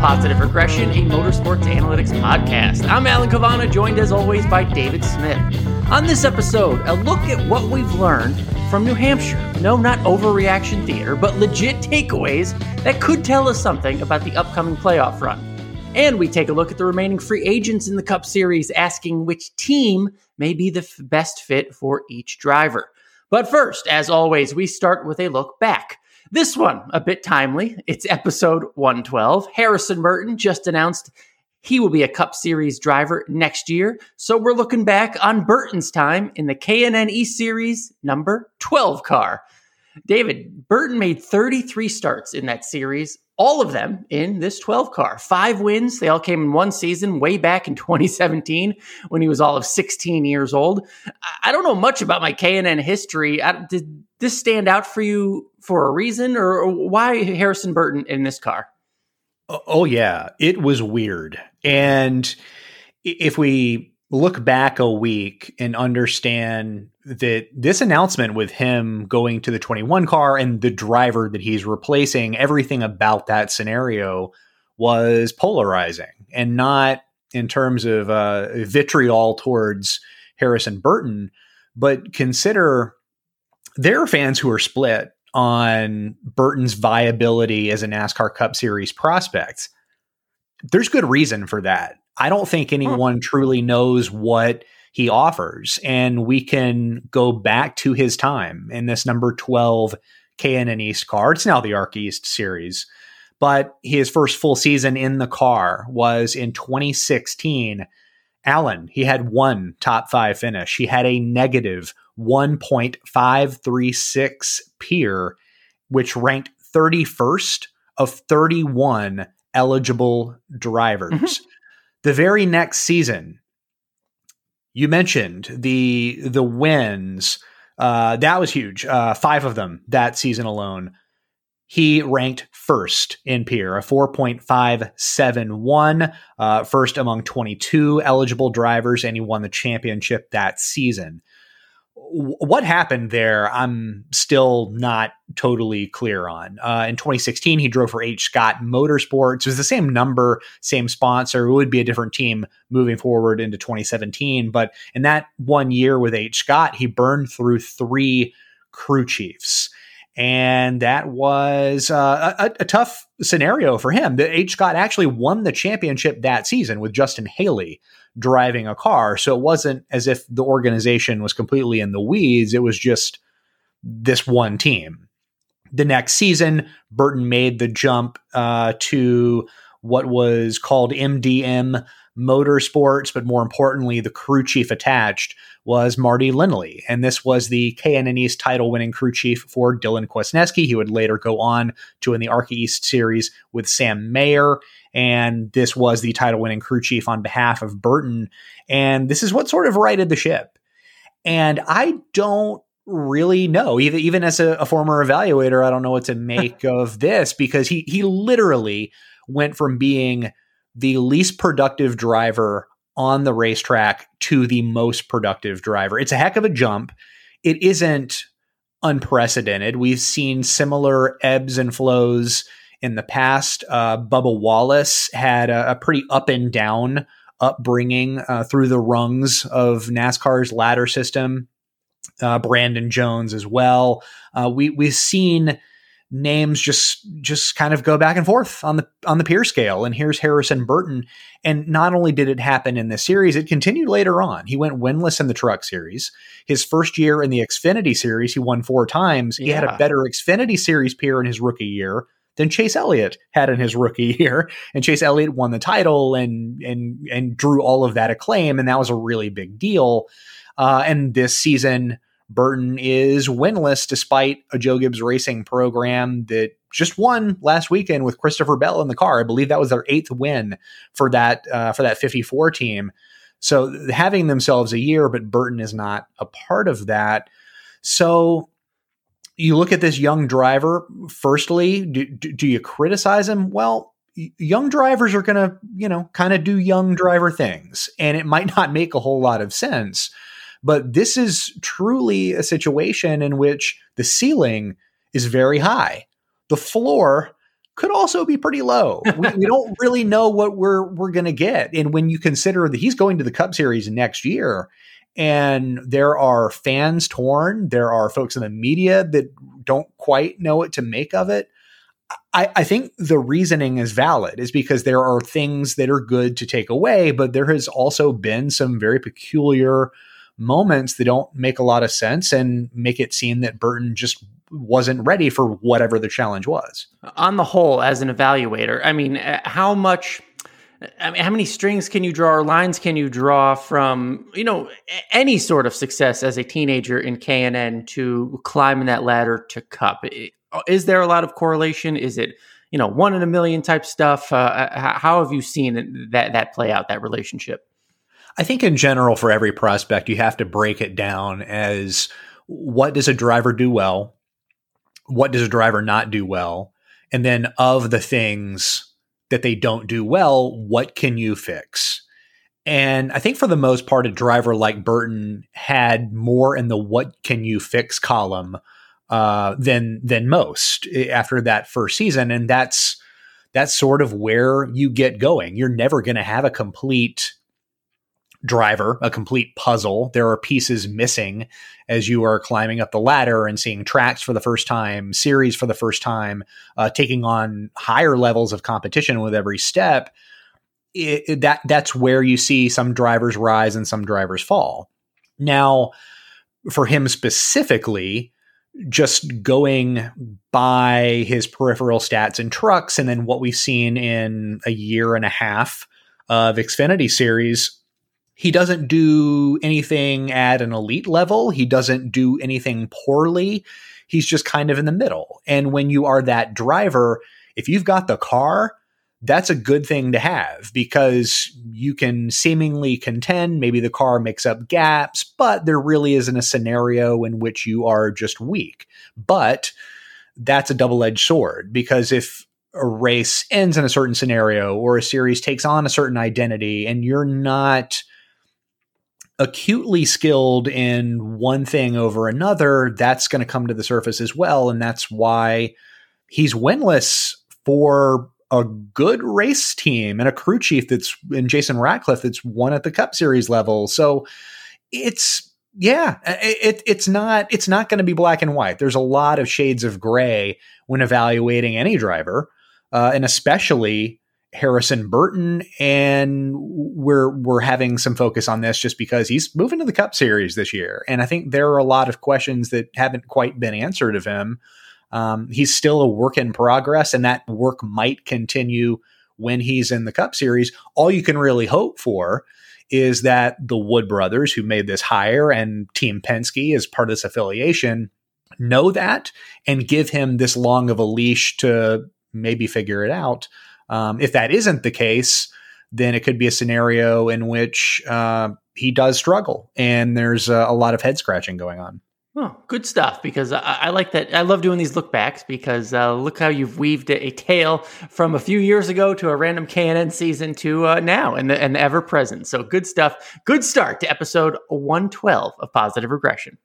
Positive Regression, a motorsports analytics podcast. I'm Alan Cavanna, joined as always by David Smith. On this episode, a look at what we've learned from New Hampshire. No, not overreaction theater, but legit takeaways that could tell us something about the upcoming playoff run. And we take a look at the remaining free agents in the Cup Series, asking which team may be the f- best fit for each driver. But first, as always, we start with a look back. This one, a bit timely. It's episode 112. Harrison Burton just announced he will be a Cup Series driver next year. So we're looking back on Burton's time in the K&N E Series number 12 car. David, Burton made 33 starts in that series, all of them in this 12 car. Five wins. They all came in one season way back in 2017 when he was all of 16 years old. I don't know much about my K&N history. I, did this stand out for you for a reason or why Harrison Burton in this car? Oh, oh yeah. It was weird. And if we look back a week and understand that this announcement with him going to the 21 car and the driver that he's replacing, everything about that scenario was polarizing and not in terms of uh, vitriol towards Harrison Burton, but consider there are fans who are split on Burton's viability as a NASCAR Cup Series prospect. There's good reason for that. I don't think anyone truly knows what he offers. And we can go back to his time in this number 12 K&N East car. It's now the ARCA East series. But his first full season in the car was in 2016. Alan, he had one top five finish. He had a negative 1.536 peer, which ranked 31st of 31 eligible drivers. Mm-hmm. The very next season, you mentioned the the wins. Uh, that was huge. Uh, five of them that season alone. He ranked first in peer, a 4.571, uh, first among 22 eligible drivers, and he won the championship that season what happened there, I'm still not totally clear on. Uh, in 2016, he drove for H. Scott Motorsports. It was the same number, same sponsor. It would be a different team moving forward into 2017. But in that one year with H. Scott, he burned through three crew chiefs. And that was uh, a, a, tough scenario for him. H. Scott actually won the championship that season with Justin Haley driving a car. So it wasn't as if the organization was completely in the weeds. It was just this one team. The next season, Burton made the jump uh, to what was called MDM Motorsports, but more importantly, the crew chief attached was Marty Lindley. And this was the K&N East title winning crew chief for Dylan Kwasniewski. He would later go on to win the ARCA East series with Sam Mayer and this was the title winning crew chief on behalf of Burton. And this is what sort of righted the ship. And I don't really know, even, even as a, a former evaluator, I don't know what to make of this because he, he literally went from being the least productive driver on the racetrack to the most productive driver. It's a heck of a jump. It isn't unprecedented. We've seen similar ebbs and flows in the past. Uh, Bubba Wallace had a, a, pretty up and down upbringing uh, through the rungs of NASCAR's ladder system. Uh, Brandon Jones as well. Uh, we we've seen names just just kind of go back and forth on the on the peer scale. And here's Harrison Burton. And not only did it happen in this series, it continued later on. He went winless in the Truck Series. His first year in the Xfinity Series, he won four times. He had a better Xfinity Series peer in his rookie year than Chase Elliott had in his rookie year. And Chase Elliott won the title and and and drew all of that acclaim, and that was a really big deal. Uh, and this season, Burton is winless despite a Joe Gibbs Racing program that just won last weekend with Christopher Bell in the car. I believe that was their eighth win for that uh, for that 54 team. So having themselves a year, but Burton is not a part of that. So you look at this young driver. Firstly, do, do you criticize him? Well, young drivers are going to, you know, kind of do young driver things, and it might not make a whole lot of sense. But this is truly a situation in which the ceiling is very high. The floor could also be pretty low. we, we don't really know what we're we're going to get, and when you consider that he's going to the Cup Series next year, and there are fans torn, there are folks in the media that don't quite know what to make of it. I, I, think the reasoning is valid, is because there are things that are good to take away, but there has also been some very peculiar moments that don't make a lot of sense and make it seem that Burton just wasn't ready for whatever the challenge was. On the whole, as an evaluator, I mean, uh, how much. I mean, how many strings can you draw or lines can you draw from, you know, any sort of success as a teenager in K&N to climbing that ladder to cup? Is there a lot of correlation? Is it, you know, one in a million type stuff? Uh, how have you seen that, that play out, that relationship? I think in general, for every prospect, you have to break it down as what does a driver do well? What does a driver not do well? And then of the things that they don't do well, what can you fix? And I think for the most part, a driver like Burton had more in the what can you fix column uh, than than most after that first season. And that's that's sort of where you get going. You're never going to have a complete driver, a complete puzzle. There are pieces missing as you are climbing up the ladder and seeing tracks for the first time, series for the first time, uh, taking on higher levels of competition with every step. It, it, that that's where you see some drivers rise and some drivers fall. Now, for him specifically, just going by his peripheral stats and trucks, and then what we've seen in a year and a half of Xfinity series, he doesn't do anything at an elite level. He doesn't do anything poorly. He's just kind of in the middle. And when you are that driver, if you've got the car, that's a good thing to have because you can seemingly contend. Maybe the car makes up gaps, but there really isn't a scenario in which you are just weak. But that's a double edged sword because if a race ends in a certain scenario or a series takes on a certain identity and you're not acutely skilled in one thing over another, that's going to come to the surface as well. And that's why he's winless for a good race team and a crew chief that's in Jason Ratcliffe that's won at the Cup Series level. So it's yeah, it, it's not it's not going to be black and white. There's a lot of shades of gray when evaluating any driver, uh, and especially Harrison Burton, and we're we're having some focus on this just because he's moving to the Cup Series this year, and I think there are a lot of questions that haven't quite been answered of him. Um, he's still a work in progress, and that work might continue when he's in the Cup Series. All you can really hope for is that the Wood brothers, who made this hire, and Team Penske as part of this affiliation, know that and give him this long of a leash to maybe figure it out. Um, if that isn't the case, then it could be a scenario in which uh, he does struggle and there's a, a lot of head scratching going on. Oh, good stuff. Because I, I, like that. I love doing these look backs because uh, look how you've weaved a, a, tale from a few years ago to a random K&N season to uh, now and the, and the ever present. So good stuff. Good start to episode 112 of Positive Regression.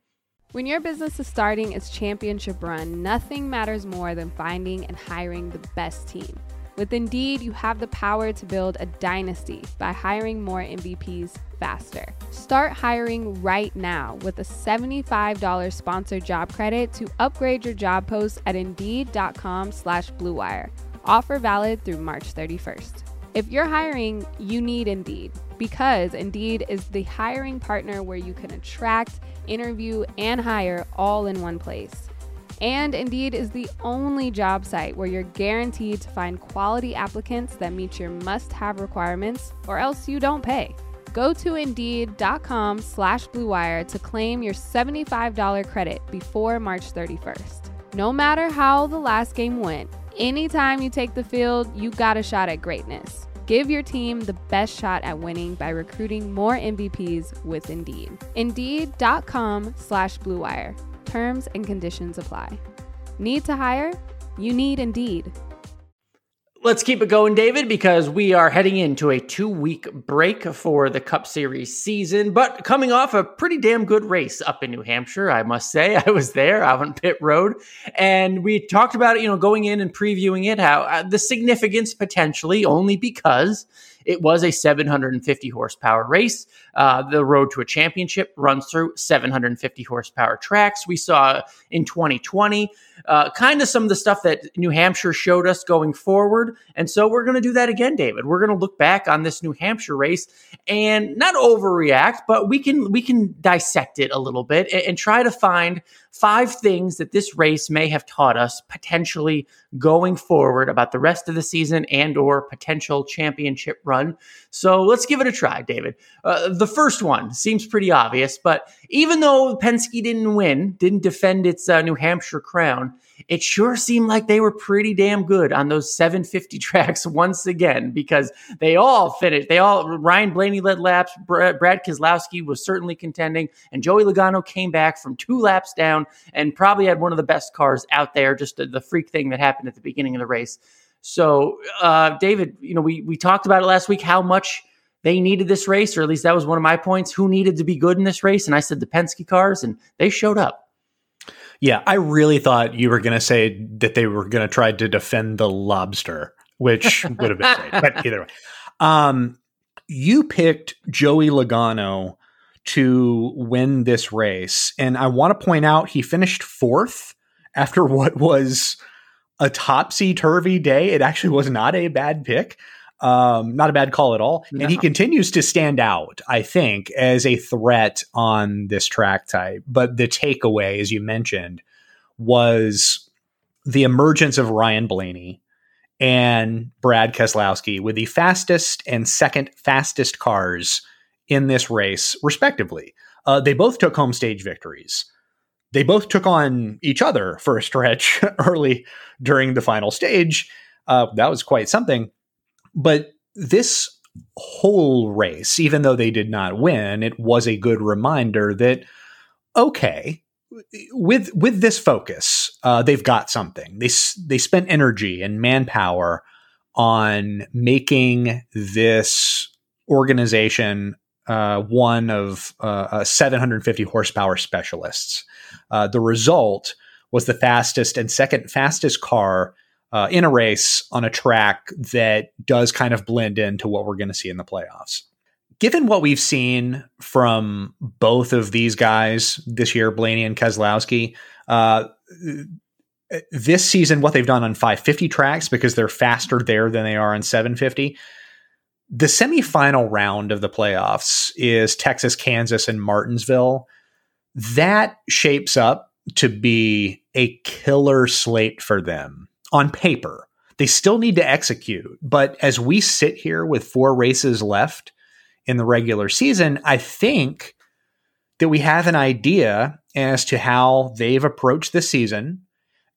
When your business is starting its championship run, nothing matters more than finding and hiring the best team. With Indeed, you have the power to build a dynasty by hiring more MVPs faster. Start hiring right now with a $75 sponsored job credit to upgrade your job post at Indeed.com slash BlueWire. Offer valid through March 31st. If you're hiring, you need Indeed because Indeed is the hiring partner where you can attract, interview, and hire all in one place. And Indeed is the only job site where you're guaranteed to find quality applicants that meet your must-have requirements or else you don't pay. Go to Indeed.com slash BlueWire to claim your $75 credit before March 31st. No matter how the last game went, anytime you take the field, you got a shot at greatness. Give your team the best shot at winning by recruiting more MVPs with Indeed. Indeed.com slash BlueWire. Terms and conditions apply. Need to hire? You need Indeed. Let's keep it going, David, because we are heading into a two week break for the Cup Series season, but coming off a pretty damn good race up in New Hampshire, I must say. I was there out on pit road, and we talked about it, you know, going in and previewing it, how uh, the significance potentially only because it was a 750 horsepower race. Uh, the road to a championship runs through 750 horsepower tracks. We saw in 2020 uh, kind of some of the stuff that New Hampshire showed us going forward. And so we're going to do that again, David. We're going to look back on this New Hampshire race and not overreact, but we can we can dissect it a little bit and, and try to find five things that this race may have taught us potentially going forward about the rest of the season and or potential championship run. So let's give it a try, David. Uh, the first one seems pretty obvious, but even though Penske didn't win, didn't defend its uh, New Hampshire crown, it sure seemed like they were pretty damn good on those 750 tracks once again because they all finished. They all, Ryan Blaney led laps. Brad, Brad Keselowski was certainly contending, and Joey Logano came back from two laps down and probably had one of the best cars out there. Just the freak thing that happened at the beginning of the race. So, uh, David, you know, we, we talked about it last week how much they needed this race, or at least that was one of my points. Who needed to be good in this race? And I said the Penske cars, and they showed up. Yeah, I really thought you were going to say that they were going to try to defend the lobster, which would have been great. But either way, um, you picked Joey Logano to win this race, and I want to point out he finished fourth after what was a topsy turvy day. It actually was not a bad pick. Um, not a bad call at all. No. And he continues to stand out, I think, as a threat on this track type. But the takeaway, as you mentioned, was the emergence of Ryan Blaney and Brad Keselowski with the fastest and second fastest cars in this race, respectively. Uh, they both took home stage victories. They both took on each other for a stretch early during the final stage. Uh, that was quite something. But this whole race, even though they did not win, it was a good reminder that okay, with with this focus, uh, they've got something. They they spent energy and manpower on making this organization uh, one of uh, 750 horsepower specialists. Uh, the result was the fastest and second fastest car uh, in a race on a track that does kind of blend into what we're going to see in the playoffs. Given what we've seen from both of these guys this year, Blaney and Keselowski, uh, this season, what they've done on 550 tracks, because they're faster there than they are on 750. The semifinal round of the playoffs is Texas, Kansas, and Martinsville. That shapes up to be a killer slate for them on paper. They still need to execute. But as we sit here with four races left in the regular season, I think that we have an idea as to how they've approached the season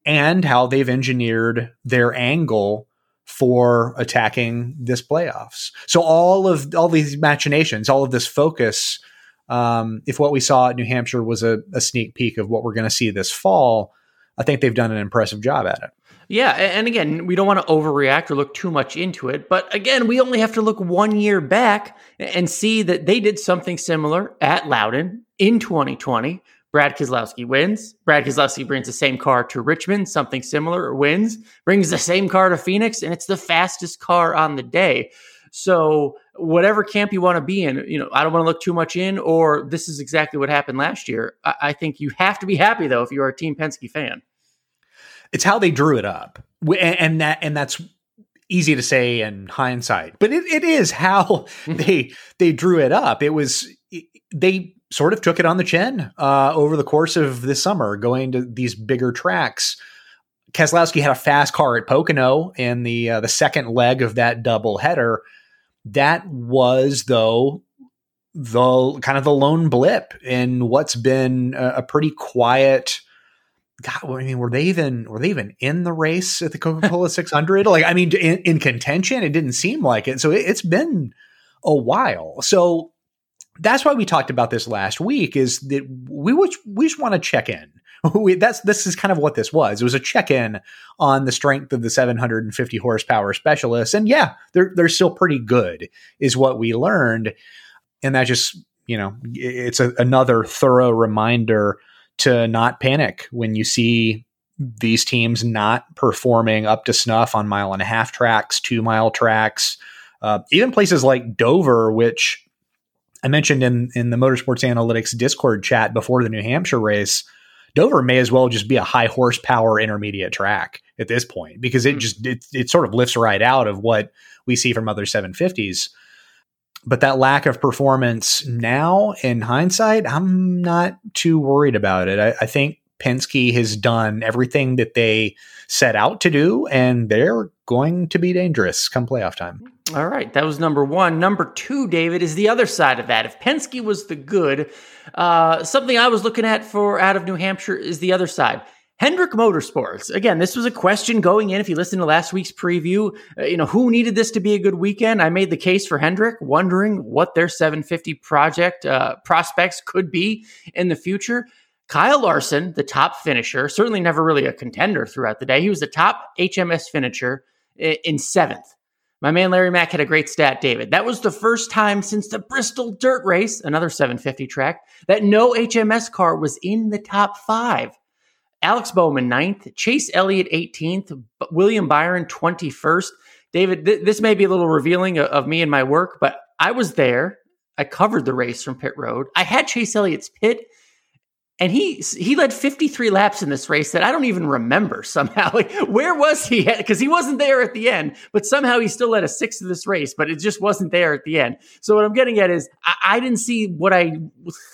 and how they've engineered their angle for attacking this playoffs. So all of all these machinations, all of this focus, um, if what we saw at New Hampshire was a, a sneak peek of what we're going to see this fall, I think they've done an impressive job at it. Yeah, and again, we don't want to overreact or look too much into it, but again, we only have to look one year back and see that they did something similar at Loudon in 2020. Brad Keselowski wins. Brad Keselowski brings the same car to Richmond, something similar, wins, brings the same car to Phoenix, and it's the fastest car on the day. So, whatever camp you want to be in, you know, I don't want to look too much in, or this is exactly what happened last year. I, I think you have to be happy, though, if you're a Team Penske fan. It's how they drew it up, and that and that's easy to say in hindsight, but it, it is how they they drew it up. It was they sort of took it on the chin uh, over the course of this summer, going to these bigger tracks. Keselowski had a fast car at Pocono in the uh, the second leg of that double header. That was though the kind of the lone blip in what's been a, a pretty quiet God, I mean, were they even were they even in the race at the Coca Cola 600? Like, I mean, in, in, contention, it didn't seem like it. So it, it's been a while. So that's why we talked about this last week is that we just, we just want to check in. We, that's this is kind of what this was. It was a check in on the strength of the 750 horsepower specialists, and yeah, they're they're still pretty good, is what we learned, and that just you know it's a, another thorough reminder to not panic when you see these teams not performing up to snuff on mile and a half tracks, two mile tracks, uh, even places like Dover, which I mentioned in in the Motorsports Analytics Discord chat before the New Hampshire race, Dover may as well just be a high horsepower intermediate track at this point because it hmm. just it, it sort of lifts right out of what we see from other 750s. But that lack of performance now, in hindsight, I'm not too worried about it. I, I think Penske has done everything that they set out to do, and they're going to be dangerous come playoff time. All right, that was number one. Number two, David, is the other side of that. If Penske was the good, uh, something I was looking at for out of New Hampshire is the other side. Hendrick Motorsports. Again, this was a question going in. If you listened to last week's preview, uh, you know, who needed this to be a good weekend? I made the case for Hendrick, wondering what their 750 project uh, prospects could be in the future. Kyle Larson, the top finisher, certainly never really a contender throughout the day. He was the top HMS finisher in seventh. My man Larry Mack had a great stat, David. That was the first time since the Bristol Dirt Race, another 750 track, that no HMS car was in the top five. Alex Bowman, ninth, Chase Elliott, 18th, William Byron, 21st. David, th- this may be a little revealing of, of me and my work, but I was there. I covered the race from pit road. I had Chase Elliott's pit and he he led 53 laps in this race that I don't even remember somehow. Like where was he Because he wasn't there at the end, but somehow he still led a sixth of this race, but it just wasn't there at the end. So what I'm getting at is I, I didn't see what I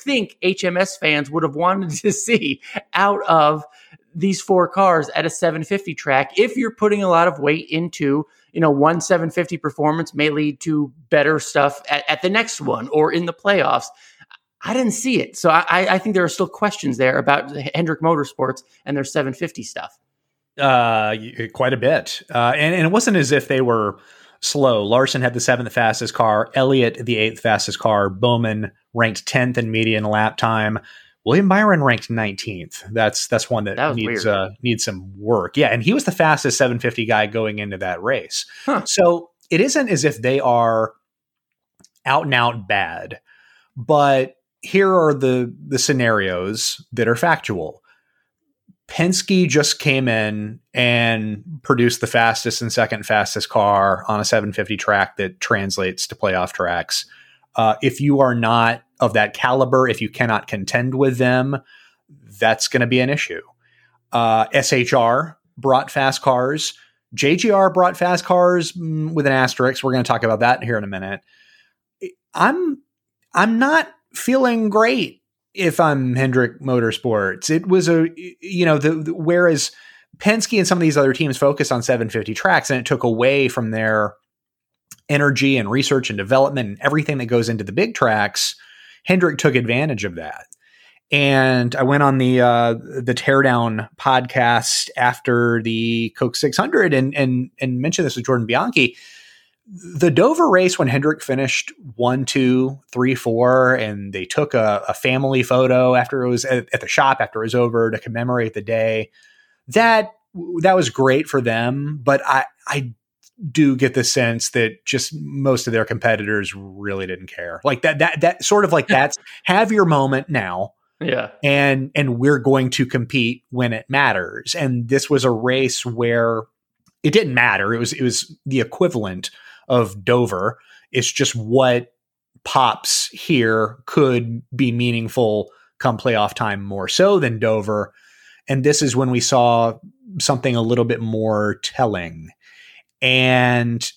think HMS fans would have wanted to see out of these four cars at a 750 track. If you're putting a lot of weight into you know, one 750 performance may lead to better stuff at, at the next one or in the playoffs. I didn't see it. So I, I think there are still questions there about Hendrick Motorsports and their 750 stuff. Uh, quite a bit. Uh, and, and it wasn't as if they were slow. Larson had the seventh fastest car, Elliott the eighth fastest car, Bowman ranked 10th in median lap time. William Byron ranked 19th. That's that's one that, that needs uh, needs some work. Yeah, and he was the fastest 750 guy going into that race. Huh. So it isn't as if they are out and out bad, but here are the the scenarios that are factual. Penske just came in and produced the fastest and second fastest car on a 750 track that translates to playoff tracks. Uh, if you are not of that caliber, if you cannot contend with them, that's going to be an issue. Uh, SHR brought fast cars. JGR brought fast cars mm, with an asterisk. We're going to talk about that here in a minute. I'm I'm not feeling great if I'm Hendrick Motorsports. It was a, you know, the, the, whereas Penske and some of these other teams focused on 750 tracks and it took away from their energy and research and development and everything that goes into the big tracks. Hendrick took advantage of that. And I went on the uh, the teardown podcast after the Coke 600 and and and mentioned this with Jordan Bianchi the Dover race when Hendrick finished one, two, three, four, and they took a, a family photo after it was at, at, the shop after it was over to commemorate the day. That that was great for them, but I I do get the sense that just most of their competitors really didn't care. Like that that that sort of like that's have your moment now. Yeah. And and we're going to compete when it matters. And this was a race where it didn't matter. It was it was the equivalent of Dover. It's just what pops here could be meaningful come playoff time more so than Dover. And this is when we saw something a little bit more telling. And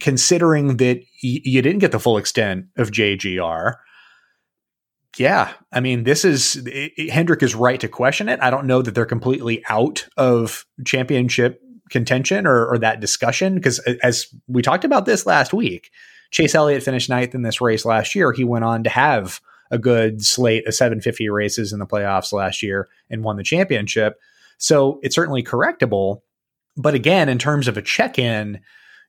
considering that you didn't get the full extent of JGR, yeah, I mean, this is Hendrick is right to question it. I don't know that they're completely out of championship contention or, or that discussion because uh, as we talked about this last week, Chase Elliott finished ninth in this race last year. He went on to have a good slate uh, of 750 races in the playoffs last year and won the championship. So it's certainly correctable. But again, in terms of a check in,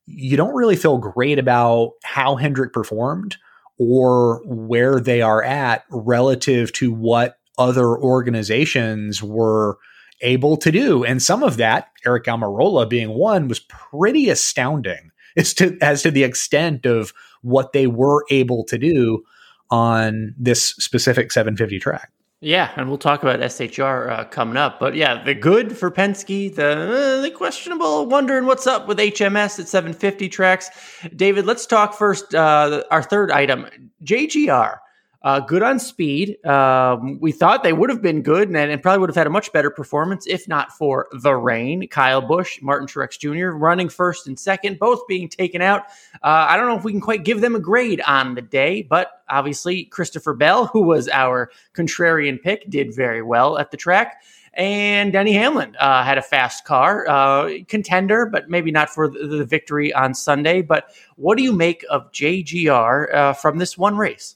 you don't really feel great about how Hendrick performed or where they are at relative to what other organizations were able to do. And some of that, Eric Almirola being one, was pretty astounding as to as to the extent of what they were able to do on this specific 750 track. Yeah, and we'll talk about SHR uh, coming up. But yeah, the good for Penske, the, uh, the questionable, wondering what's up with HMS at 750 tracks. David, let's talk first. Uh, our third item, JGR. Uh, good on speed. Um, we thought they would have been good and, and, probably would have had a much better performance if not for the rain. Kyle Busch, Martin Truex Jr. running first and second, both being taken out. Uh, I don't know if we can quite give them a grade on the day, but obviously Christopher Bell, who was our contrarian pick, did very well at the track. And Denny Hamlin uh, had a fast car, uh, contender, but maybe not for the, the, victory on Sunday. But what do you make of JGR uh, from this one race?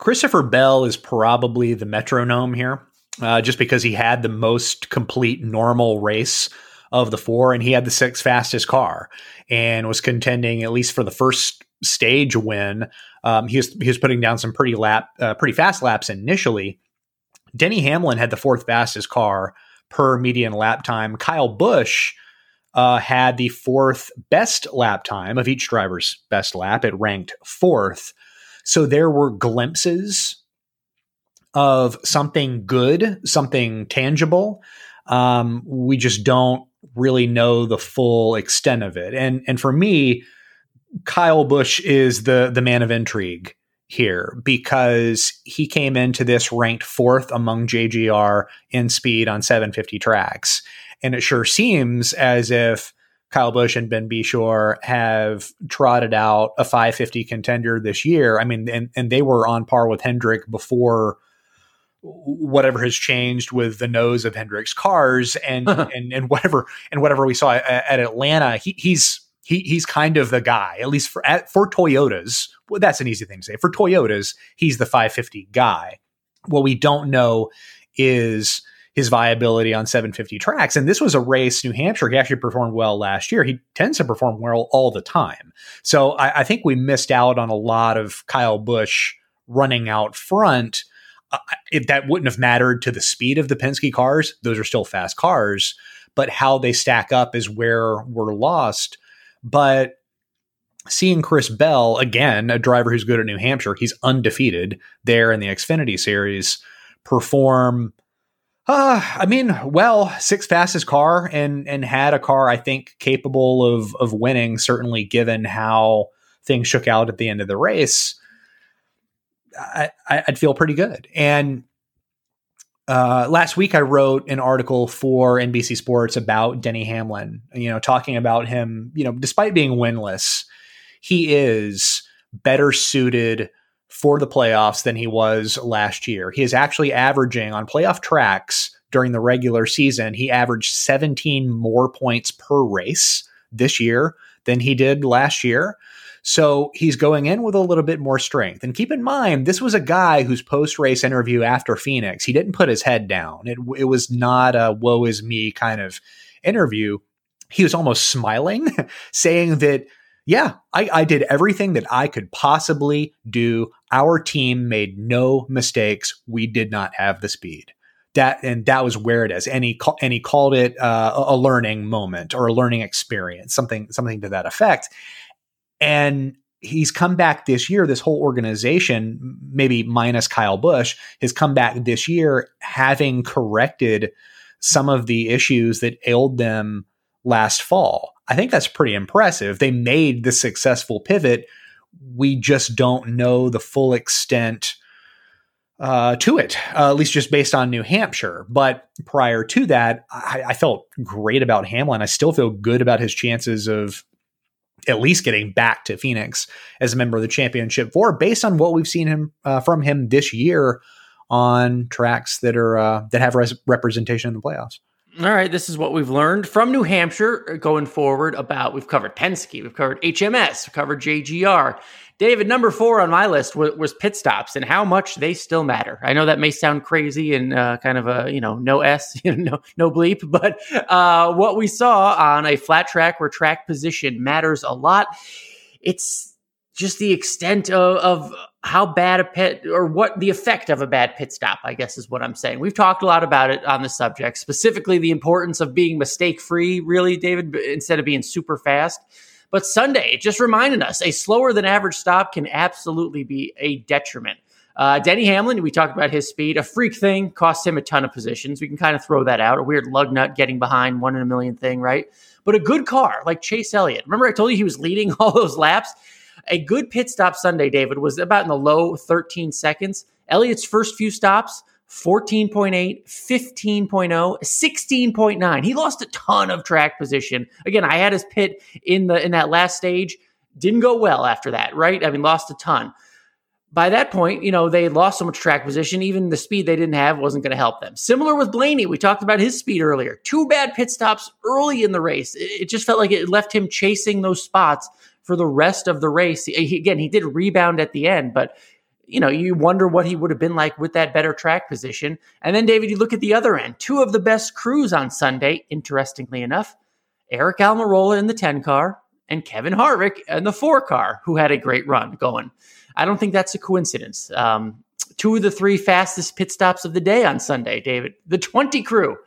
Christopher Bell is probably the metronome here, uh, just because he had the most complete normal race of the four, and he had the sixth fastest car, and was contending at least for the first stage win. Um, he was he was putting down some pretty lap, uh, pretty fast laps initially. Denny Hamlin had the fourth fastest car per median lap time. Kyle Busch uh, had the fourth best lap time of each driver's best lap. It ranked fourth. So there were glimpses of something good, something tangible. Um, we just don't really know the full extent of it. And and for me, Kyle Busch is the the man of intrigue here because he came into this ranked fourth among JGR in speed on 750 tracks. And it sure seems as if Kyle Busch and Ben Beshore have trotted out a 550 contender this year. I mean, and, and they were on par with Hendrick before whatever has changed with the nose of Hendrick's cars and, and, and whatever, and whatever we saw at, at Atlanta, he, he's, he, he's kind of the guy, at least for, at, for Toyotas. Well, that's an easy thing to say. For Toyotas, he's the 550 guy. What we don't know is, his viability on 750 tracks. And this was a race, New Hampshire, he actually performed well last year. He tends to perform well all the time. So I, I think we missed out on a lot of Kyle Busch running out front. Uh, if that wouldn't have mattered to the speed of the Penske cars, those are still fast cars, but how they stack up is where we're lost. But seeing Chris Bell, again, a driver who's good at New Hampshire, he's undefeated there in the Xfinity series, perform uh, I mean, well, sixth fastest car and and had a car I think capable of of winning. Certainly, given how things shook out at the end of the race, I, would feel pretty good. And uh, last week, I wrote an article for NBC Sports about Denny Hamlin. You know, talking about him. You know, despite being winless, he is better suited for the playoffs than he was last year. He is actually averaging on playoff tracks during the regular season, he averaged 17 more points per race this year than he did last year. So he's going in with a little bit more strength. And keep in mind, this was a guy whose post race interview after Phoenix, he didn't put his head down. It, it was not a woe is me kind of interview. He was almost smiling, saying that yeah, I, I, did everything that I could possibly do. Our team made no mistakes. We did not have the speed. That and that was where it is. And he and he called it uh, a learning moment or a learning experience, something something to that effect. And he's come back this year. This whole organization, maybe minus Kyle Busch, has come back this year having corrected some of the issues that ailed them last fall. I think that's pretty impressive. They made the successful pivot. We just don't know the full extent uh, to it, uh, at least just based on New Hampshire. But prior to that, I, I, felt great about Hamlin. I still feel good about his chances of at least getting back to Phoenix as a member of the championship four, based on what we've seen him uh, from him this year on tracks that are uh, that have res- representation in the playoffs. All right, this is what we've learned from New Hampshire going forward about we've covered Penske, we've covered HMS, we've covered JGR. David, number four on my list was, was, pit stops and how much they still matter. I know that may sound crazy and uh, kind of a you know no s, you know, no no bleep, but uh, what we saw on a flat track where track position matters a lot. It's just the extent of, of how bad a pit or what the effect of a bad pit stop, I guess is what I'm saying. We've talked a lot about it on the subject, specifically the importance of being mistake free, really, David, instead of being super fast. But Sunday, it just reminded us a slower than average stop can absolutely be a detriment. Uh, Denny Hamlin, we talked about his speed. A freak thing cost him a ton of positions. We can kind of throw that out. A weird lug nut getting behind one in a million thing, right? But a good car like Chase Elliott. Remember, I told you he was leading all those laps? A good pit stop Sunday, David, was about in the low 13 seconds. Elliott's first few stops, 14.8, 15.0, 16.9. He lost a ton of track position. Again, I had his pit in the in that last stage. Didn't go well after that, right? I mean, lost a ton by that point, you know, they lost so much track position, even the speed they didn't have wasn't going to help them. Similar with Blaney, we talked about his speed earlier. Two bad pit stops early in the race. It just felt like it left him chasing those spots for the rest of the race. He, again, he did rebound at the end, but you know, you wonder what he would have been like with that better track position. And then, David, you look at the other end. Two of the best crews on Sunday, interestingly enough, Eric Almirola in the 10 car and Kevin Harvick in the 4 car, who had a great run going. I don't think that's a coincidence. Um, two of the three fastest pit stops of the day on Sunday, David. The 20 crew,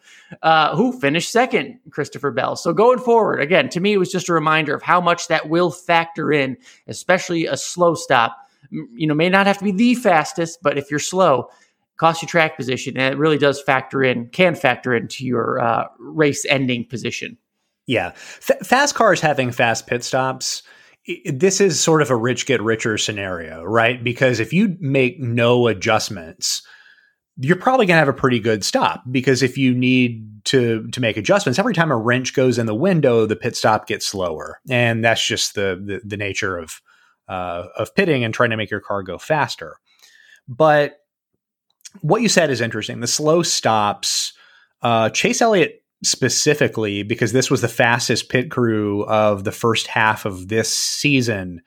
uh, who finished second, Christopher Bell. So going forward, again, to me, it was just a reminder of how much that will factor in, especially a slow stop. You know, may not have to be the fastest, but if you're slow, cost you track position, and it really does factor in, can factor into your uh, race ending position. Yeah, F- fast cars having fast pit stops this is sort of a rich get richer scenario, right? Because if you make no adjustments, you're probably going to have a pretty good stop. Because if you need to to make adjustments every time a wrench goes in the window the pit stop gets slower. And that's just the the, the nature of uh, of pitting and trying to make your car go faster. But what you said is interesting. The slow stops uh, chase elliott specifically because this was the fastest pit crew of the first half of this season.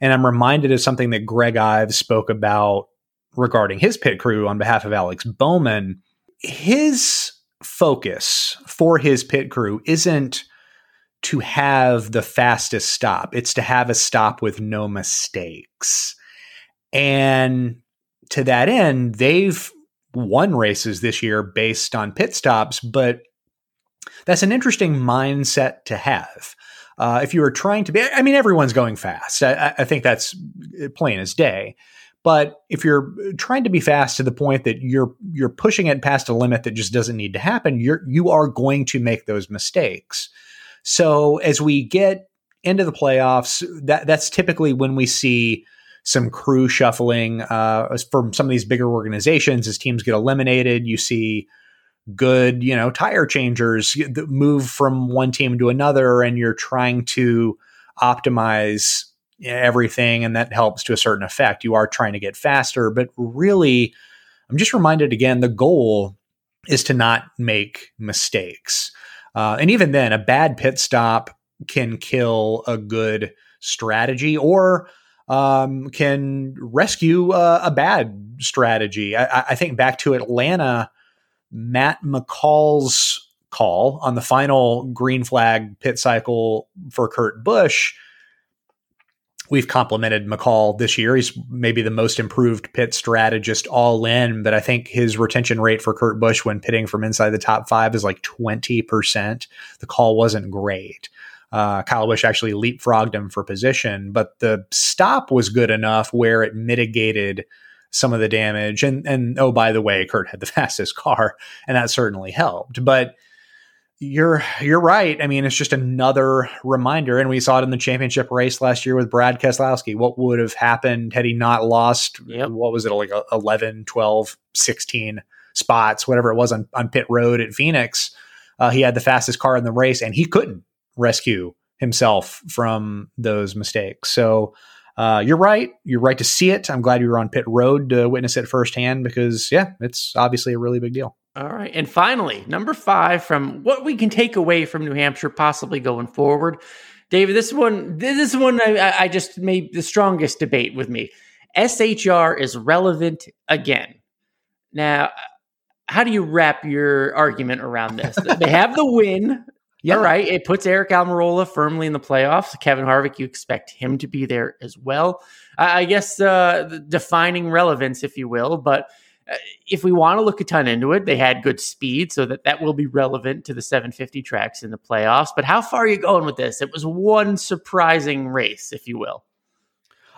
And I'm reminded of something that Greg Ives spoke about regarding his pit crew on behalf of Alex Bowman. His focus for his pit crew isn't to have the fastest stop, it's to have a stop with no mistakes. And to that end, they've won races this year based on pit stops, but that's an interesting mindset to have. Uh, if you are trying to be, I mean, everyone's going fast. I, I, think that's plain as day. But if you're trying to be fast to the point that you're you're pushing it past a limit that just doesn't need to happen, you're you are going to make those mistakes. So as we get into the playoffs, that that's typically when we see some crew shuffling uh, from some of these bigger organizations as teams get eliminated. You see good, you know, tire changers that move from one team to another and you're trying to optimize everything and that helps to a certain effect. You are trying to get faster, but really I'm just reminded again the goal is to not make mistakes. Uh, and even then, a bad pit stop can kill a good strategy or um, can rescue uh, a bad strategy. I, I, think back to Atlanta Matt McCall's call on the final green flag pit cycle for Kurt Busch. We've complimented McCall this year. He's maybe the most improved pit strategist all in, but I think his retention rate for Kurt Busch when pitting from inside the top five is like 20%. The call wasn't great. Uh, Kyle Busch actually leapfrogged him for position, but the stop was good enough where it mitigated some of the damage. And and oh, by the way, Kurt had the fastest car, and that certainly helped. But you're you're right. I mean, it's just another reminder, and we saw it in the championship race last year with Brad Keselowski. What would have happened had he not lost? Yep. What was it like 11, 12, 16 spots, whatever it was on, on pit road at Phoenix? Uh, he had the fastest car in the race, and he couldn't rescue himself from those mistakes. So uh, you're right. You're right to see it. I'm glad you were on pit road to witness it firsthand because, yeah, it's obviously a really big deal. All right. And finally, number five from what we can take away from New Hampshire, possibly going forward. David, this one, this is one, I, I just made the strongest debate with me. SHR is relevant again. Now, how do you wrap your argument around this? they have the win Yeah. All right. It puts Eric Almirola firmly in the playoffs. Kevin Harvick, you expect him to be there as well. I, I guess uh, defining relevance, if you will. But uh, if we want to look a ton into it, they had good speed, so that that will be relevant to the 750 tracks in the playoffs. But how far are you going with this? It was one surprising race, if you will.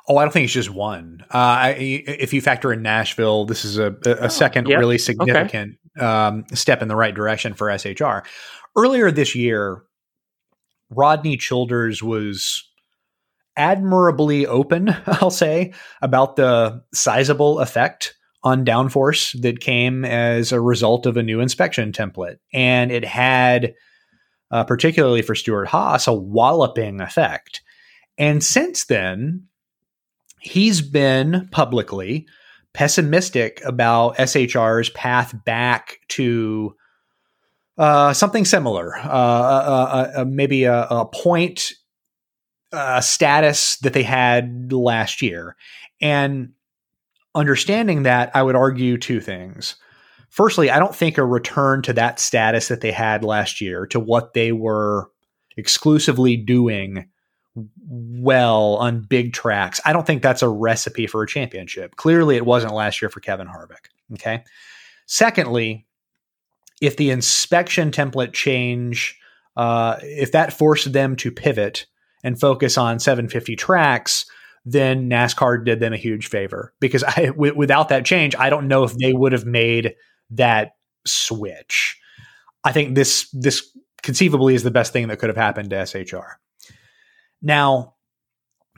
Oh, I don't think it's just one. Uh, I, if you factor in Nashville, this is a, a oh, second yep. really significant okay. um, step in the right direction for SHR. Earlier this year, Rodney Childers was admirably open, I'll say, about the sizable effect on downforce that came as a result of a new inspection template. And it had, uh, particularly for Stewart-Haas, a walloping effect. And since then, he's been publicly pessimistic about SHR's path back to uh, something similar, uh, uh, uh maybe a, a point status that they had last year. And understanding that, I would argue two things. Firstly, I don't think a return to that status that they had last year, to what they were exclusively doing well on big tracks. I don't think that's a recipe for a championship. Clearly, it wasn't last year for Kevin Harvick. Okay. Secondly, if the inspection template change, uh, if that forced them to pivot and focus on 750 tracks, then NASCAR did them a huge favor because I, w- without that change, I don't know if they would have made that switch. I think this this conceivably is the best thing that could have happened to SHR. Now,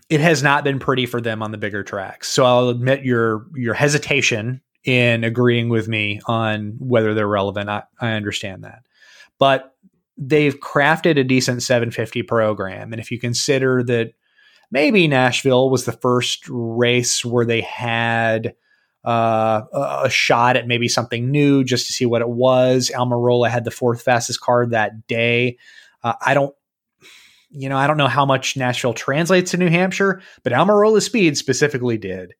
it has not been pretty for them on the bigger tracks. So I'll admit your your hesitation in agreeing with me on whether they're relevant. I, I understand that. But they've crafted a decent 750 program. And if you consider that maybe Nashville was the first race where they had uh, a shot at maybe something new just to see what it was. Almirola had the fourth fastest car that day. Uh, I don't you know, I don't know how much Nashville translates to New Hampshire, but Almirola's speed specifically did.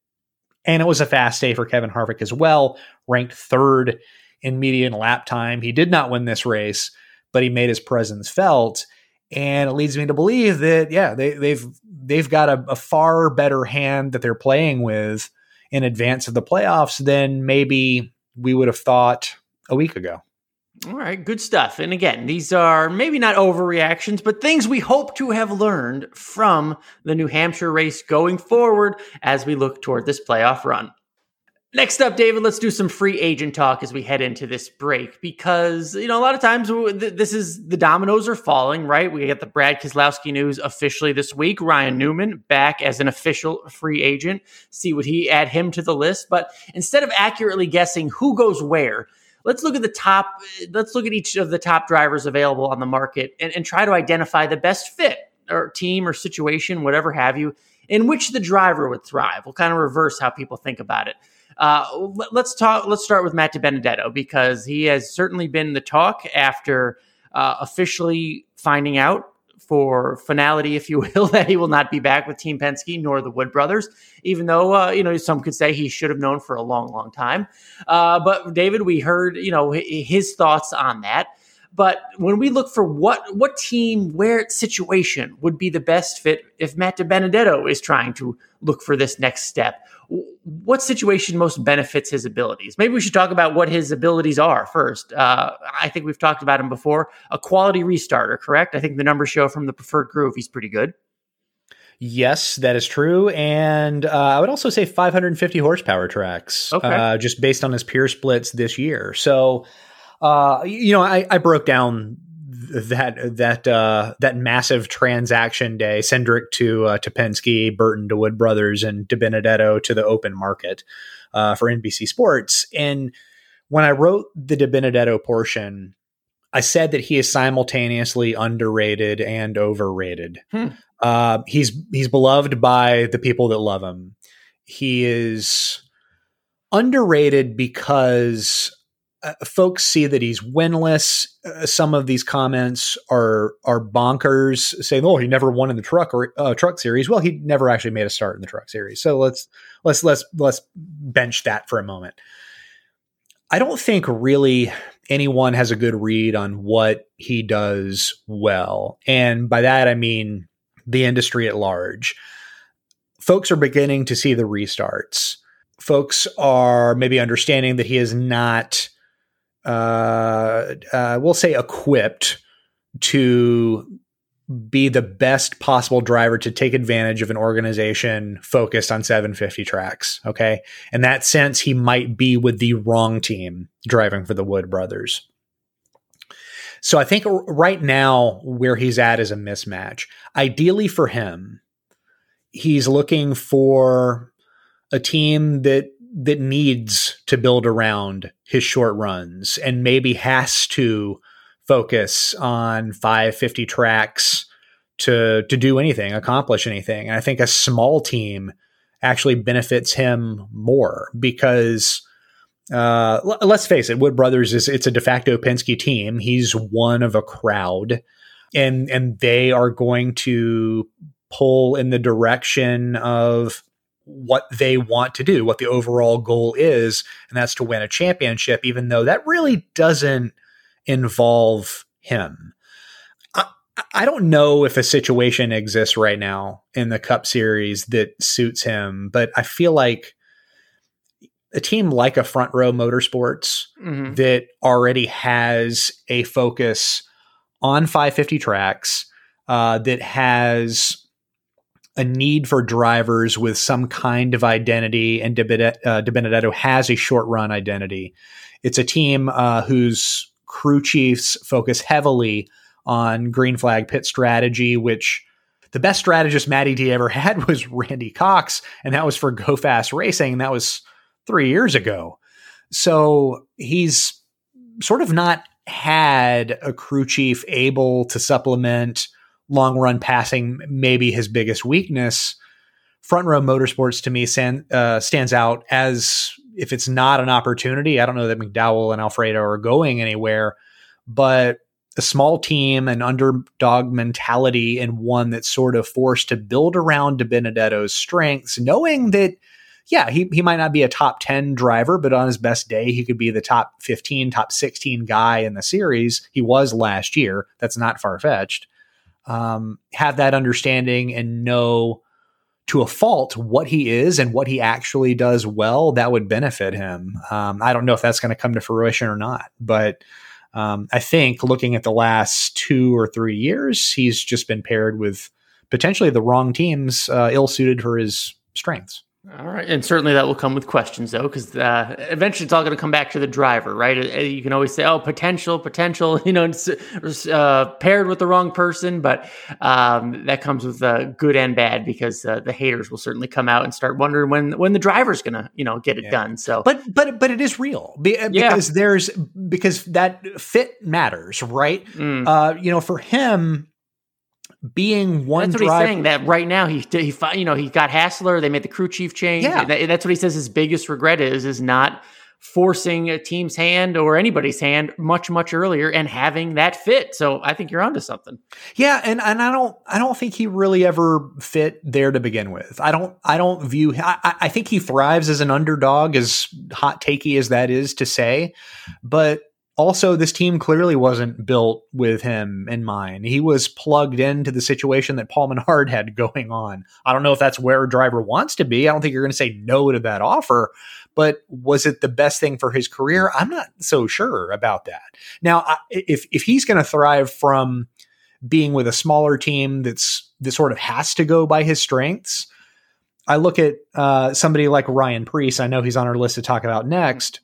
And it was a fast day for Kevin Harvick as well, ranked third in median lap time. He did not win this race, but he made his presence felt. And it leads me to believe that, yeah, they, they've they've got a, a far better hand that they're playing with in advance of the playoffs than maybe we would have thought a week ago. All right, good stuff. And again, these are maybe not overreactions, but things we hope to have learned from the New Hampshire race going forward as we look toward this playoff run. Next up, David, let's do some free agent talk as we head into this break because, you know, a lot of times this is the dominoes are falling, right? We get the Brad Keselowski news officially this week. Ryan Newman back as an official free agent. See what he add him to the list. But instead of accurately guessing who goes where, let's look at the top let's look at each of the top drivers available on the market and, and try to identify the best fit or team or situation whatever have you in which the driver would thrive. We'll kind of reverse how people think about it. Uh, let's talk let's start with matt DiBenedetto because he has certainly been the talk after uh, officially finding out for finality, if you will, that he will not be back with Team Penske nor the Wood brothers, even though, uh, you know, some could say he should have known for a long, long time. Uh, but David, we heard, you know, his thoughts on that. But when we look for what what team, where situation would be the best fit if Matt DiBenedetto is trying to look for this next step, what situation most benefits his abilities? Maybe we should talk about what his abilities are first. Uh, I think we've talked about him before. A quality restarter, correct? I think the numbers show from the preferred groove he's pretty good. Yes, that is true. And uh, I would also say 550 horsepower tracks, okay. uh, just based on his pure splits this year. So, uh, you know, I, I, broke down that that uh, that massive transaction day, Cindric to uh, to Penske, Burton to Wood Brothers, and DiBenedetto to the open market uh, for NBC Sports. And when I wrote the DiBenedetto portion, I said that he is simultaneously underrated and overrated. Hmm. Uh, he's he's beloved by the people that love him. He is underrated because uh, folks see that he's winless. Uh, some of these comments are are bonkers, saying, "Oh, he never won in the truck or uh, truck series." Well, he never actually made a start in the truck series. So let's let's let's let's bench that for a moment. I don't think really anyone has a good read on what he does well. And by that, I mean the industry at large. Folks are beginning to see the restarts. Folks are maybe understanding that he is not, uh, uh, we'll say, equipped to be the best possible driver to take advantage of an organization focused on 750 tracks. Okay. In that sense, he might be with the wrong team driving for the Wood brothers. So I think right now, where he's at is a mismatch. Ideally for him, he's looking for a team that that needs to build around his short runs and maybe has to focus on 550 tracks to to do anything, accomplish anything. And I think a small team actually benefits him more because uh, l- let's face it, Wood Brothers is it's a de facto Penske team. He's one of a crowd, and and they are going to pull in the direction of what they want to do, what the overall goal is, and that's to win a championship. Even though that really doesn't involve him. I, I don't know if a situation exists right now in the Cup Series that suits him, but I feel like a team like a Front Row Motorsports mm-hmm. that already has a focus on 550 tracks, uh, that has a need for drivers with some kind of identity, and uh, DiBenedetto has a short run identity. It's a team uh, whose crew chiefs focus heavily on green flag pit strategy, which the best strategist Matty D ever had was Randy Cox, and that was for Go Fast Racing, and that was three years ago. So he's sort of not had a crew chief able to supplement long run passing, maybe his biggest weakness. Front row motorsports to me stand, uh, stands out as if it's not an opportunity, I don't know that McDowell and Alfredo are going anywhere, but a small team, an underdog mentality, and one that's sort of forced to build around DiBenedetto's strengths, knowing that, yeah, he, he might not be a top 10 driver, but on his best day, he could be the top 15, top 16 guy in the series. He was last year. That's not far fetched. Um, have that understanding and know to a fault what he is and what he actually does well, that would benefit him. Um, I don't know if that's going to come to fruition or not, but um, I think looking at the last two or three years, he's just been paired with potentially the wrong teams, uh, ill suited for his strengths. All right, and certainly that will come with questions, though, because uh, eventually it's all going to come back to the driver, right? Uh, you can always say, "Oh, potential, potential," you know, uh, paired with the wrong person, but um, that comes with uh, good and bad because uh, the haters will certainly come out and start wondering when when the driver's going to, you know, get it yeah. done. So, but but but it is real uh, because yeah. there's because that fit matters, right? Mm. you know, for him, being one that's what he's saying that right now he he you know he got Hassler they made the crew chief change. Yeah. That, that's what he says his biggest regret is is not forcing a team's hand or anybody's hand much much earlier and having that fit. So I think you're onto something. Yeah and and I don't I don't think he really ever fit there to begin with. I don't I don't view I, I think he thrives as an underdog as hot takey as that is to say. But also, this team clearly wasn't built with him in mind. He was plugged into the situation that Paul Menard had going on. I don't know if that's where a driver wants to be. I don't think you're going to say no to that offer, but was it the best thing for his career? I'm not so sure about that. Now, if if he's going to thrive from being with a smaller team that's that sort of has to go by his strengths, I look at uh, somebody like Ryan Preece. I know he's on our list to talk about next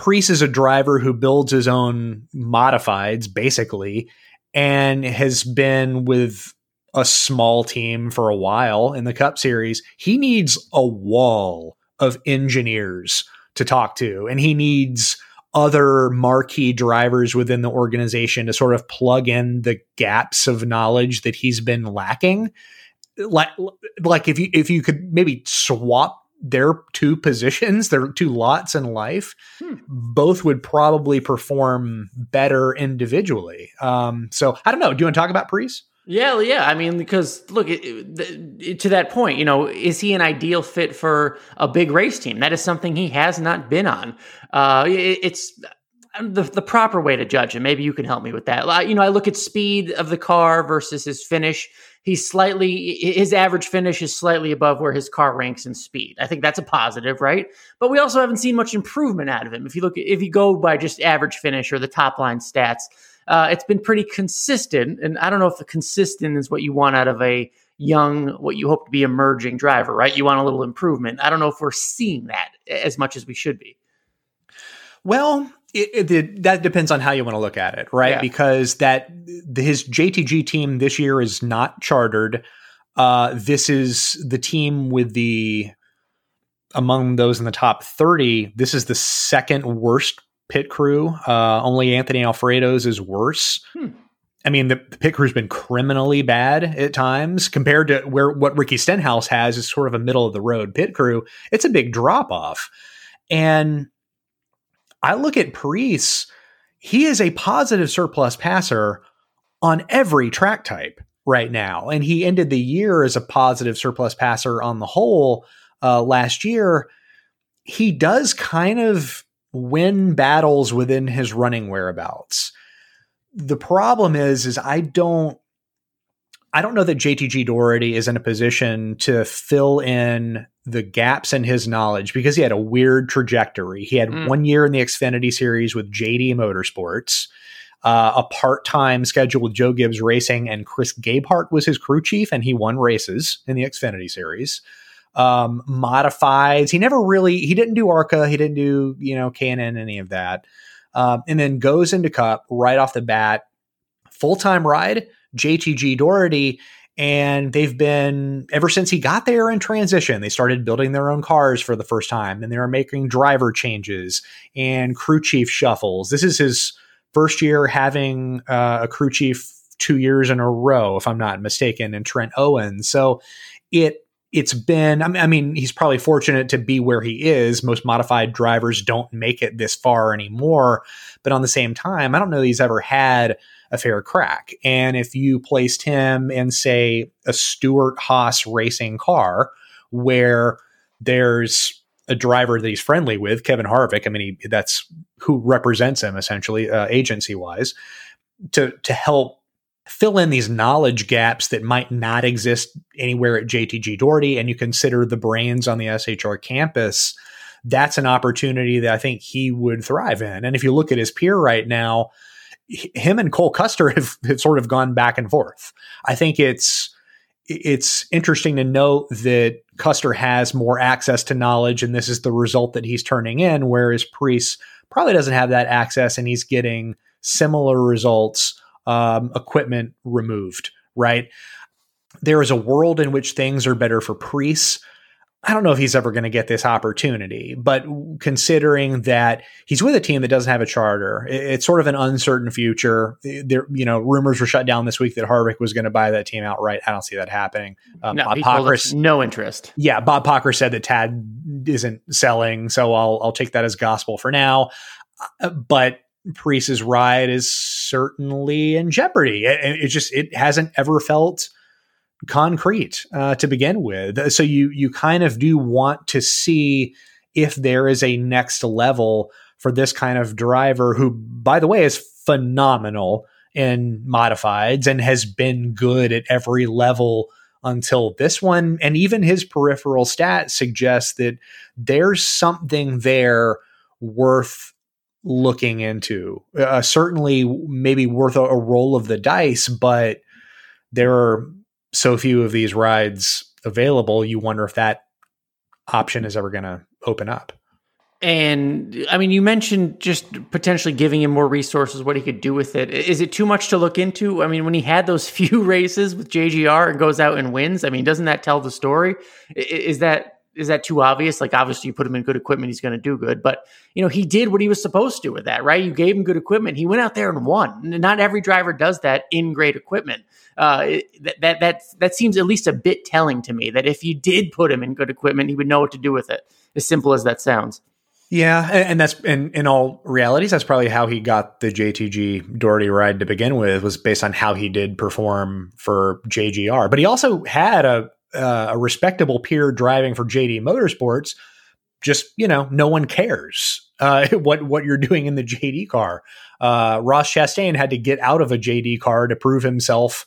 Preece is a driver who builds his own modifieds, basically, and has been with a small team for a while in the Cup Series. He needs a wall of engineers to talk to, and he needs other marquee drivers within the organization to sort of plug in the gaps of knowledge that he's been lacking. Like, like if you if you could maybe swap their two positions, their two lots in life, hmm. both would probably perform better individually. Um, so I don't know. Do you want to talk about Preece? Yeah, yeah. I mean, because look, it, it, to that point, you know, is he an ideal fit for a big race team? That is something he has not been on. Uh, it, it's the, the proper way to judge him. Maybe you can help me with that. You know, I look at speed of the car versus his finish. He's slightly his average finish is slightly above where his car ranks in speed. I think that's a positive, right? But we also haven't seen much improvement out of him. If you look, if you go by just average finish or the top line stats, uh, it's been pretty consistent. And I don't know if the consistent is what you want out of a young, what you hope to be emerging driver, right? You want a little improvement. I don't know if we're seeing that as much as we should be. Well, it, it, that depends on how you want to look at it, right? Yeah. Because that his JTG team this year is not chartered. Uh, this is the team with the among those in the top 30 this is the second worst pit crew uh, only anthony alfredo's is worse hmm. i mean the, the, pit crew's been criminally bad at times compared to where what ricky stenhouse has is sort of a middle of the road pit crew it's a big drop off and I look at Preece, he is a positive surplus passer on every track type right now. And he ended the year as a positive surplus passer on the whole uh, last year. He does kind of win battles within his running whereabouts. The problem is, is I don't I don't know that JTG Daugherty is in a position to fill in the gaps in his knowledge because he had a weird trajectory. He had mm. one year in the Xfinity series with JD Motorsports, uh, a part time schedule with Joe Gibbs Racing, and Chris Gabehart was his crew chief, and he won races in the Xfinity series. Um, modifieds, he never really he didn't do ARCA, he didn't do you know K&N any of that, um, and then goes into Cup right off the bat, full time ride JTG Daugherty. And they've been, ever since he got there in transition, they started building their own cars for the first time and they are making driver changes and crew chief shuffles. This is his first year having uh, a crew chief two years in a row, if I'm not mistaken, in Trent Owens. So it, it's been I mean he's probably fortunate to be where he is most modified drivers don't make it this far anymore but on the same time i don't know he's ever had a fair crack. And if you placed him in, say, a Stewart-Haas racing car where there's a driver that he's friendly with, Kevin Harvick, I mean, he, that's who represents him essentially, uh, agency wise, to, to help fill in these knowledge gaps that might not exist anywhere at JTG Daugherty, and you consider the brains on the SHR campus, that's an opportunity that I think he would thrive in. And if you look at his peer right now, him and Cole Custer have, have sort of gone back and forth. I think it's it's interesting to note that Custer has more access to knowledge, and this is the result that he's turning in, whereas Preece probably doesn't have that access, and he's getting similar results, um, equipment removed. Right? There is a world in which things are better for Preece I don't know if he's ever going to get this opportunity, but considering that he's with a team that doesn't have a charter, it's sort of an uncertain future. There, you know, rumors were shut down this week that Harvick was going to buy that team outright. I don't see that happening. Um, no, Bob Pockrass, no interest. Yeah, Bob Pocker said that Tad isn't selling, so I'll I'll take that as gospel for now. Uh, but Preece's ride is certainly in jeopardy. It, it just it hasn't ever felt concrete uh, to begin with. So you you kind of do want to see if there is a next level for this kind of driver who, by the way, is phenomenal in modifieds and has been good at every level until this one. And even his peripheral stats suggest that there's something there worth looking into. Uh, certainly, maybe worth a, a roll of the dice, but there are so few of these rides available, you wonder if that option is ever going to open up. And I mean, you mentioned just potentially giving him more resources, what he could do with it. Is it too much to look into? I mean, when he had those few races with JGR and goes out and wins, I mean, doesn't that tell the story? Is that is that too obvious? Like, obviously, you put him in good equipment, he's going to do good. But you know, he did what he was supposed to with that, right? You gave him good equipment. He went out there and won. Not every driver does that in great equipment. Uh, that that that that seems at least a bit telling to me that if you did put him in good equipment, he would know what to do with it. As simple as that sounds. Yeah, and, that's in in all realities, that's probably how he got the JTG Daugherty ride to begin with. Was based on how he did perform for JGR, but he also had a uh, a respectable peer driving for JD Motorsports. Just you know, no one cares uh, what what you're doing in the JD car. Uh, Ross Chastain had to get out of a JD car to prove himself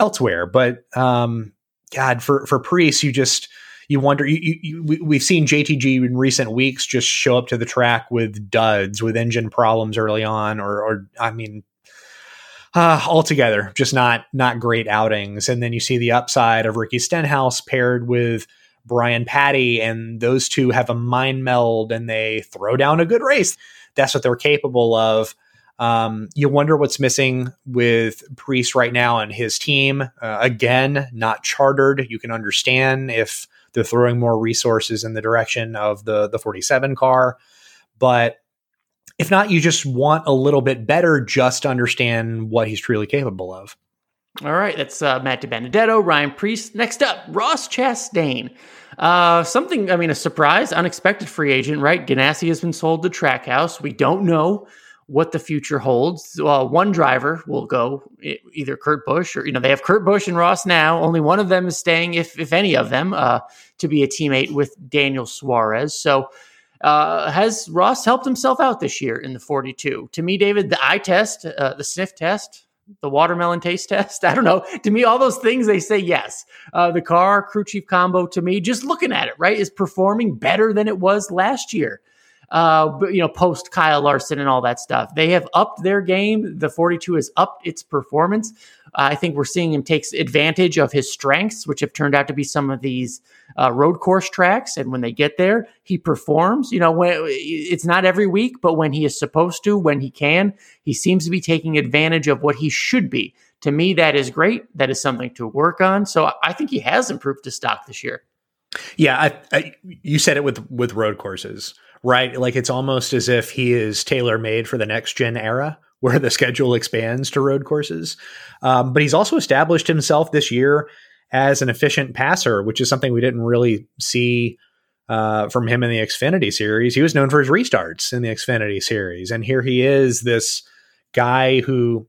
elsewhere. But um, God, for for Preece, you just you wonder. You, you, you, we've seen JTG in recent weeks just show up to the track with duds, with engine problems early on, or, or I mean, uh, altogether just not not great outings. And then you see the upside of Ricky Stenhouse paired with Brian Pattie, and those two have a mind meld, and they throw down a good race. That's what they're capable of. Um, you wonder what's missing with Preece right now and his team. Uh, again, not chartered. You can understand if they're throwing more resources in the direction of the the 47 car. But if not, you just want a little bit better just to understand what he's truly capable of. All right, that's uh, Matt DiBenedetto, Ryan Preece. Next up, Ross Chastain. Uh, something, I mean, a surprise, unexpected free agent, right? Ganassi has been sold to Trackhouse. We don't know what the future holds. Well, one driver will go, either Kurt Busch or you know they have Kurt Busch and Ross now. Only one of them is staying, if if any of them, uh, to be a teammate with Daniel Suarez. So. Uh, has Ross helped himself out this year in the 42? To me, David, the eye test, uh, the sniff test, the watermelon taste test. I don't know. To me, all those things they say yes. Uh, the car crew chief combo to me, just looking at it, right, is performing better than it was last year uh, you know, post Kyle Larson and all that stuff. They have upped their game. The 42 has upped its performance. Uh, I think we're seeing him take advantage of his strengths, which have turned out to be some of these uh, road course tracks. And when they get there, he performs. You know, when, it's not every week, but when he is supposed to, when he can, he seems to be taking advantage of what he should be. To me, that is great. That is something to work on. So I think he has improved his stock this year. Yeah, I, I, you said it with with road courses right? Like it's almost as if he is tailor made for the next gen era where the schedule expands to road courses. Um, but he's also established himself this year as an efficient passer, which is something we didn't really see uh, from him in the Xfinity series. He was known for his restarts in the Xfinity series. And here he is, this guy who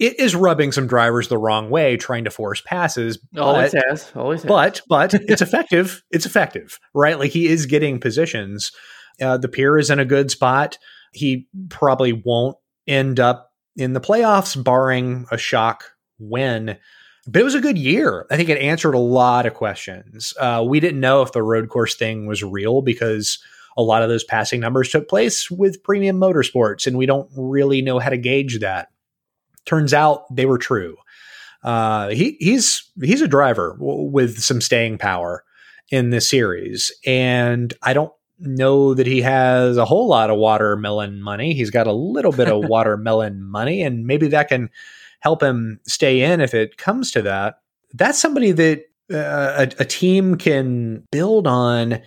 it is rubbing some drivers the wrong way, trying to force passes. Always but, has, always has. But but it's effective. It's effective, right? Like he is getting positions. Uh, the peer is in a good spot. He probably won't end up in the playoffs, barring a shock win. But it was a good year. I think it answered a lot of questions. Uh, we didn't know if the road course thing was real because a lot of those passing numbers took place with premium motorsports, and we don't really know how to gauge that. Turns out they were true. Uh, he he's he's a driver w- with some staying power in this series, and I don't know that he has a whole lot of watermelon money. He's got a little bit of watermelon money, and maybe that can help him stay in if it comes to that. That's somebody that uh, a, a, team can build on,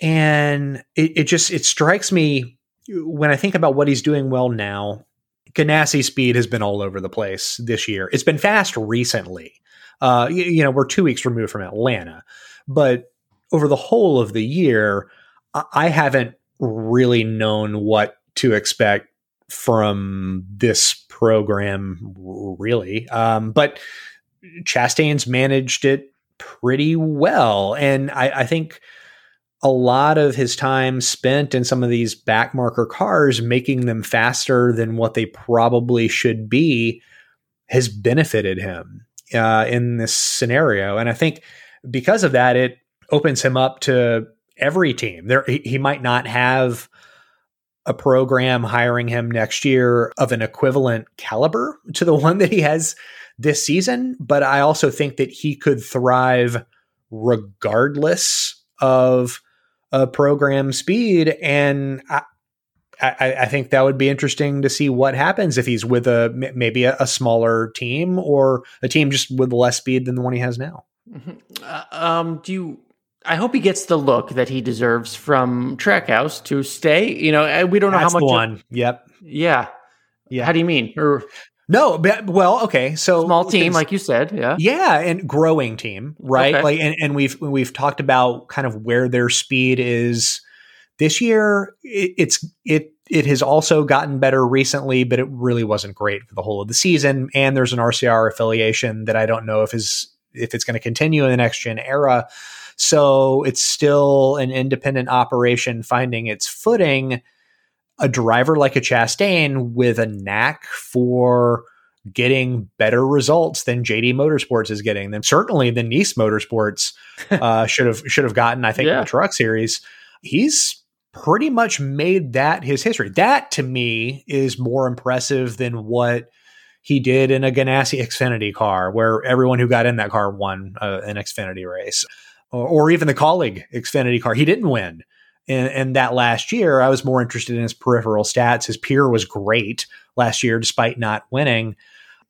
and it, it just it strikes me when I think about what he's doing well now Ganassi speed has been all over the place this year. It's been fast recently. Uh, you, you, know, we're two weeks removed from Atlanta, but over the whole of the year, I, I haven't really known what to expect from this program, really. Um, but Chastain's managed it pretty well, and I, I think a lot of his time spent in some of these backmarker cars, making them faster than what they probably should be, has benefited him uh, in this scenario. And I think because of that, it opens him up to every team. There, he, he might not have a program hiring him next year of an equivalent caliber to the one that he has this season, but I also think that he could thrive regardless of uh, program speed. And I, I, I, think that would be interesting to see what happens if he's with a maybe a, a smaller team or a team just with less speed than the one he has now. Mm-hmm. Uh, um, do you? I hope he gets the look that he deserves from Trackhouse to stay. You know, we don't know That's how much. The one. Yep. Yeah. Yeah. How do you mean? Or no, but, well, okay. So small team, like you said, yeah, yeah, and growing team, right? Okay. Like, and, and we've we've talked about kind of where their speed is This year, it, it's it it has also gotten better recently, but it really wasn't great for the whole of the season. And there's an RCR affiliation that I don't know if is if it's going to continue in the next gen era. So it's still an independent operation finding its footing. A driver like a Chastain with a knack for getting better results than JD Motorsports is getting them. Certainly, the Niece Motorsports uh, should have should have gotten. I think yeah. the Truck Series. He's pretty much made that his history. That to me is more impressive than what he did in a Ganassi Xfinity car, where everyone who got in that car won uh, an Xfinity race, or, or, even the Kaulig Xfinity car. He didn't win. In, in that last year, I was more interested in his peripheral stats. His peer was great last year, despite not winning.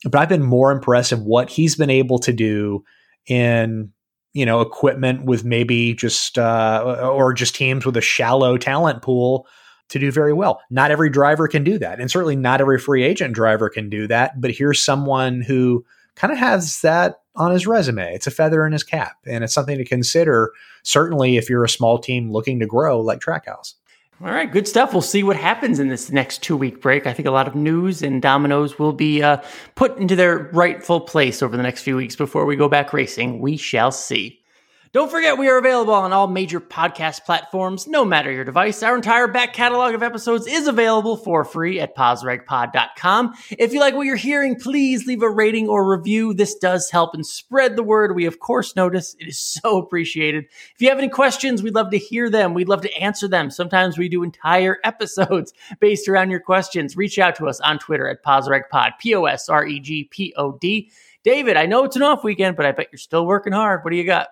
But I've been more impressed of what he's been able to do in you know equipment with maybe just uh, or just teams with a shallow talent pool to do very well. Not every driver can do that, and certainly not every free agent driver can do that. But here's someone who kind of has that on his resume. It's a feather in his cap, and it's something to consider. Certainly, if you're a small team looking to grow like Trackhouse. All right, good stuff. We'll see what happens in this next two week break. I think a lot of news and dominoes will be uh, put into their rightful place over the next few weeks before we go back racing. We shall see. Don't forget, we are available on all major podcast platforms, no matter your device. Our entire back catalog of episodes is available for free at PosRegPod.com. If you like what you're hearing, please leave a rating or review. This does help and spread the word. We, of course, notice it is so appreciated. If you have any questions, we'd love to hear them. We'd love to answer them. Sometimes we do entire episodes based around your questions. Reach out to us on Twitter at PosRegPod, P O S R E G P O D. David, I know it's an off weekend, but I bet you're still working hard. What do you got?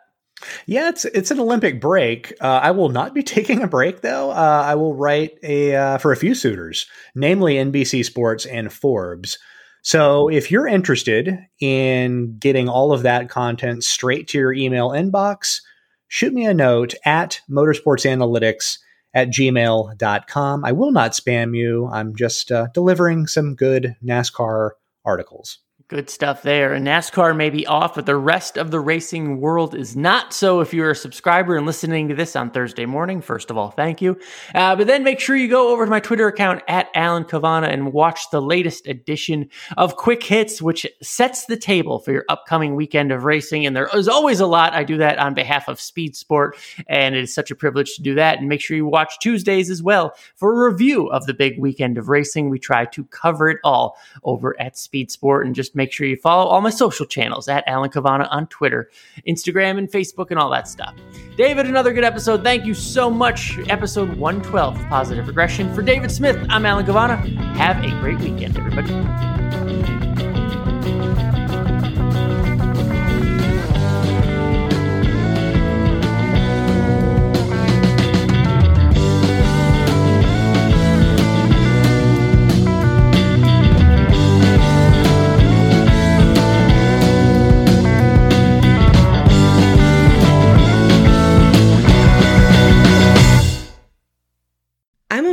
Yeah, it's it's an Olympic break. Uh, I will not be taking a break though. Uh, I will write a uh, for a few suitors, namely NBC Sports and Forbes. So if you're interested in getting all of that content straight to your email inbox, shoot me a note at motorsportsanalytics at gmail.com. I will not spam you. I'm just uh, delivering some good NASCAR articles. Good stuff there. And NASCAR may be off, but the rest of the racing world is not. So if you're a subscriber and listening to this on Thursday morning, first of all, thank you. Uh, but then make sure you go over to my Twitter account at Alan Cavanna and watch the latest edition of Quick Hits, which sets the table for your upcoming weekend of racing. And there is always a lot. I do that on behalf of Speed Sport, and it is such a privilege to do that. And make sure you watch Tuesdays as well for a review of the big weekend of racing. We try to cover it all over at Speed Sport and just make sure you follow all my social channels at Alan Cavanna on Twitter, Instagram, and Facebook, and all that stuff. David, another good episode. Thank you so much. Episode 112 of Positive Regression. For David Smith, I'm Alan Cavanna. Have a great weekend, everybody.